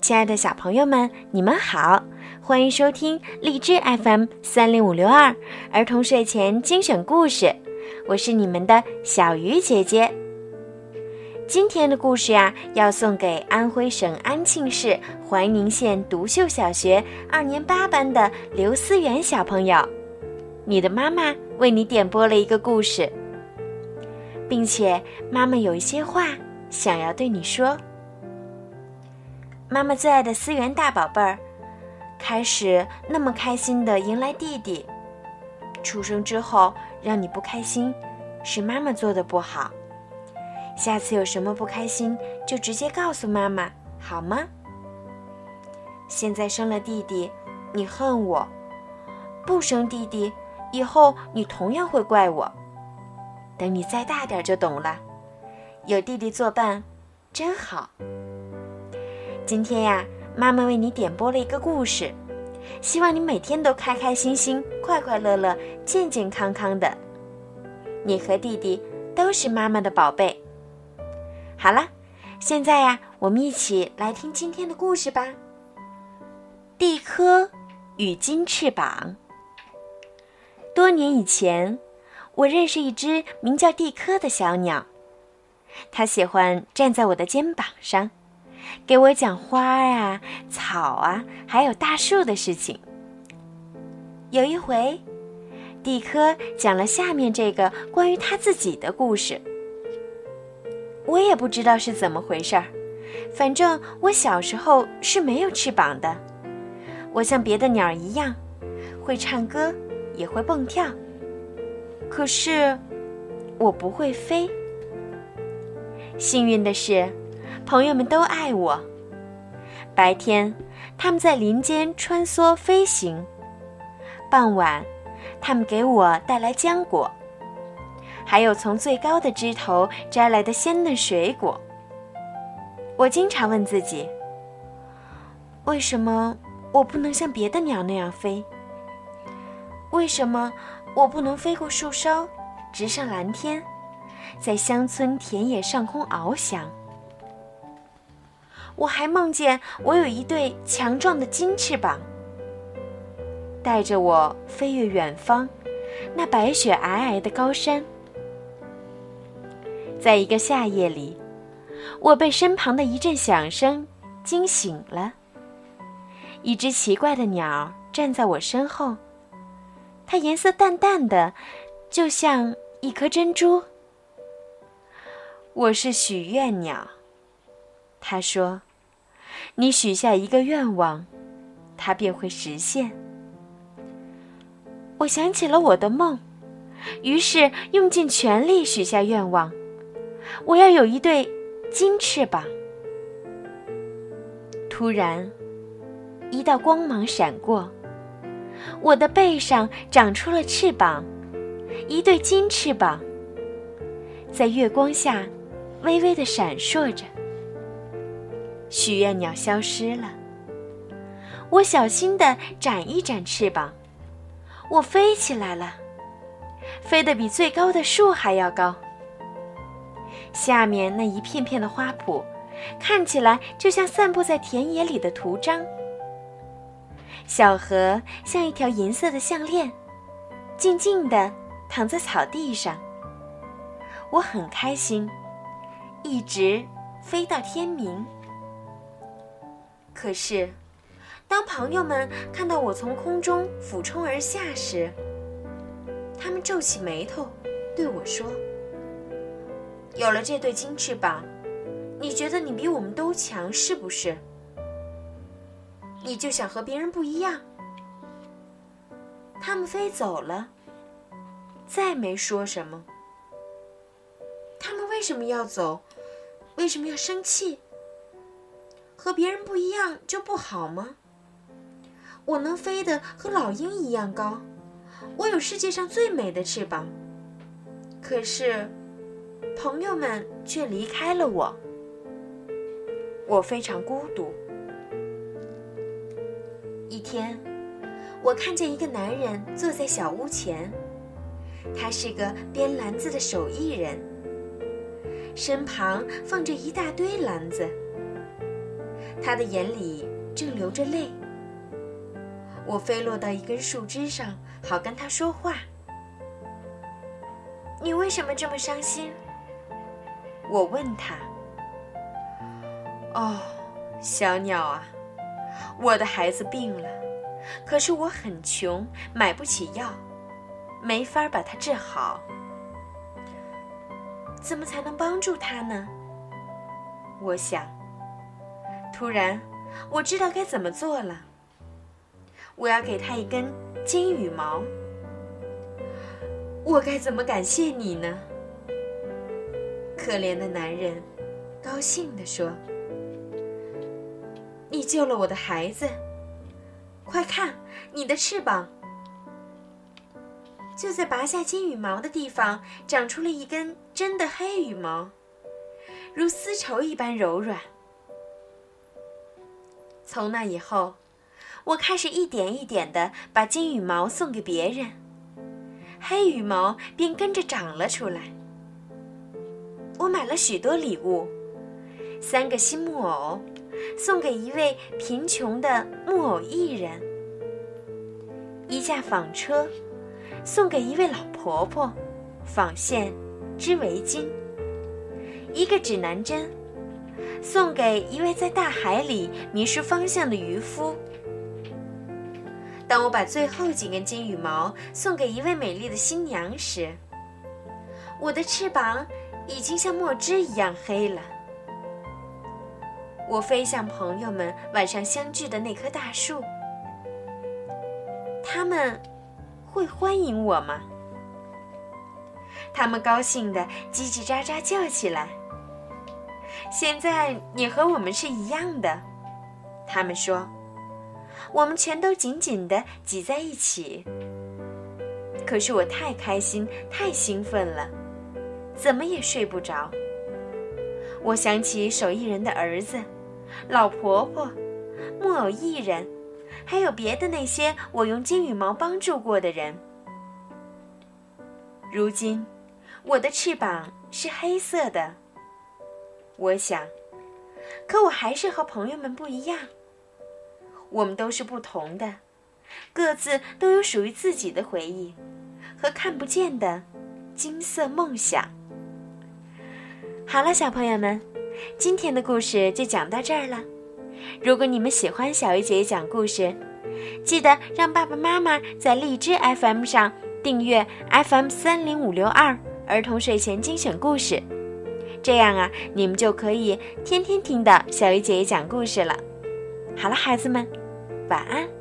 亲爱的小朋友们，你们好，欢迎收听荔枝 FM 三零五六二儿童睡前精选故事，我是你们的小鱼姐姐。今天的故事呀，要送给安徽省安庆市怀宁县独秀小学二年八班的刘思源小朋友。你的妈妈为你点播了一个故事，并且妈妈有一些话想要对你说。妈妈最爱的思源大宝贝儿，开始那么开心的迎来弟弟，出生之后让你不开心，是妈妈做的不好。下次有什么不开心，就直接告诉妈妈，好吗？现在生了弟弟，你恨我；不生弟弟，以后你同样会怪我。等你再大点就懂了，有弟弟作伴，真好。今天呀，妈妈为你点播了一个故事，希望你每天都开开心心、快快乐乐、健健康康的。你和弟弟都是妈妈的宝贝。好了，现在呀，我们一起来听今天的故事吧。地科与金翅膀。多年以前，我认识一只名叫地科的小鸟，它喜欢站在我的肩膀上。给我讲花啊、草啊，还有大树的事情。有一回，蒂科讲了下面这个关于他自己的故事。我也不知道是怎么回事儿，反正我小时候是没有翅膀的。我像别的鸟一样，会唱歌，也会蹦跳，可是我不会飞。幸运的是。朋友们都爱我。白天，他们在林间穿梭飞行；傍晚，他们给我带来浆果，还有从最高的枝头摘来的鲜嫩水果。我经常问自己：为什么我不能像别的鸟那样飞？为什么我不能飞过树梢，直上蓝天，在乡村田野上空翱翔？我还梦见我有一对强壮的金翅膀，带着我飞越远方，那白雪皑皑的高山。在一个夏夜里，我被身旁的一阵响声惊醒了。一只奇怪的鸟站在我身后，它颜色淡淡的，就像一颗珍珠。我是许愿鸟，他说。你许下一个愿望，它便会实现。我想起了我的梦，于是用尽全力许下愿望：我要有一对金翅膀。突然，一道光芒闪过，我的背上长出了翅膀，一对金翅膀，在月光下微微的闪烁着。许愿鸟消失了。我小心地展一展翅膀，我飞起来了，飞得比最高的树还要高。下面那一片片的花圃，看起来就像散布在田野里的图章。小河像一条银色的项链，静静地躺在草地上。我很开心，一直飞到天明。可是，当朋友们看到我从空中俯冲而下时，他们皱起眉头，对我说：“有了这对金翅膀，你觉得你比我们都强，是不是？你就想和别人不一样？”他们飞走了，再没说什么。他们为什么要走？为什么要生气？和别人不一样就不好吗？我能飞得和老鹰一样高，我有世界上最美的翅膀。可是，朋友们却离开了我，我非常孤独。一天，我看见一个男人坐在小屋前，他是个编篮子的手艺人，身旁放着一大堆篮子。他的眼里正流着泪。我飞落到一根树枝上，好跟他说话。你为什么这么伤心？我问他。哦，小鸟啊，我的孩子病了，可是我很穷，买不起药，没法把他治好。怎么才能帮助他呢？我想。突然，我知道该怎么做了。我要给他一根金羽毛。我该怎么感谢你呢？可怜的男人，高兴地说：“你救了我的孩子，快看，你的翅膀！”就在拔下金羽毛的地方，长出了一根真的黑羽毛，如丝绸一般柔软。从那以后，我开始一点一点的把金羽毛送给别人，黑羽毛便跟着长了出来。我买了许多礼物：三个新木偶，送给一位贫穷的木偶艺人；一架纺车，送给一位老婆婆，纺线织围巾；一个指南针。送给一位在大海里迷失方向的渔夫。当我把最后几根金羽毛送给一位美丽的新娘时，我的翅膀已经像墨汁一样黑了。我飞向朋友们晚上相聚的那棵大树，他们会欢迎我吗？他们高兴地叽叽喳喳叫起来。现在你和我们是一样的，他们说，我们全都紧紧地挤在一起。可是我太开心，太兴奋了，怎么也睡不着。我想起手艺人的儿子、老婆婆、木偶艺人，还有别的那些我用金羽毛帮助过的人。如今，我的翅膀是黑色的。我想，可我还是和朋友们不一样。我们都是不同的，各自都有属于自己的回忆和看不见的金色梦想。好了，小朋友们，今天的故事就讲到这儿了。如果你们喜欢小鱼姐姐讲故事，记得让爸爸妈妈在荔枝 FM 上订阅 FM 三零五六二儿童睡前精选故事。这样啊，你们就可以天天听到小鱼姐姐讲故事了。好了，孩子们，晚安。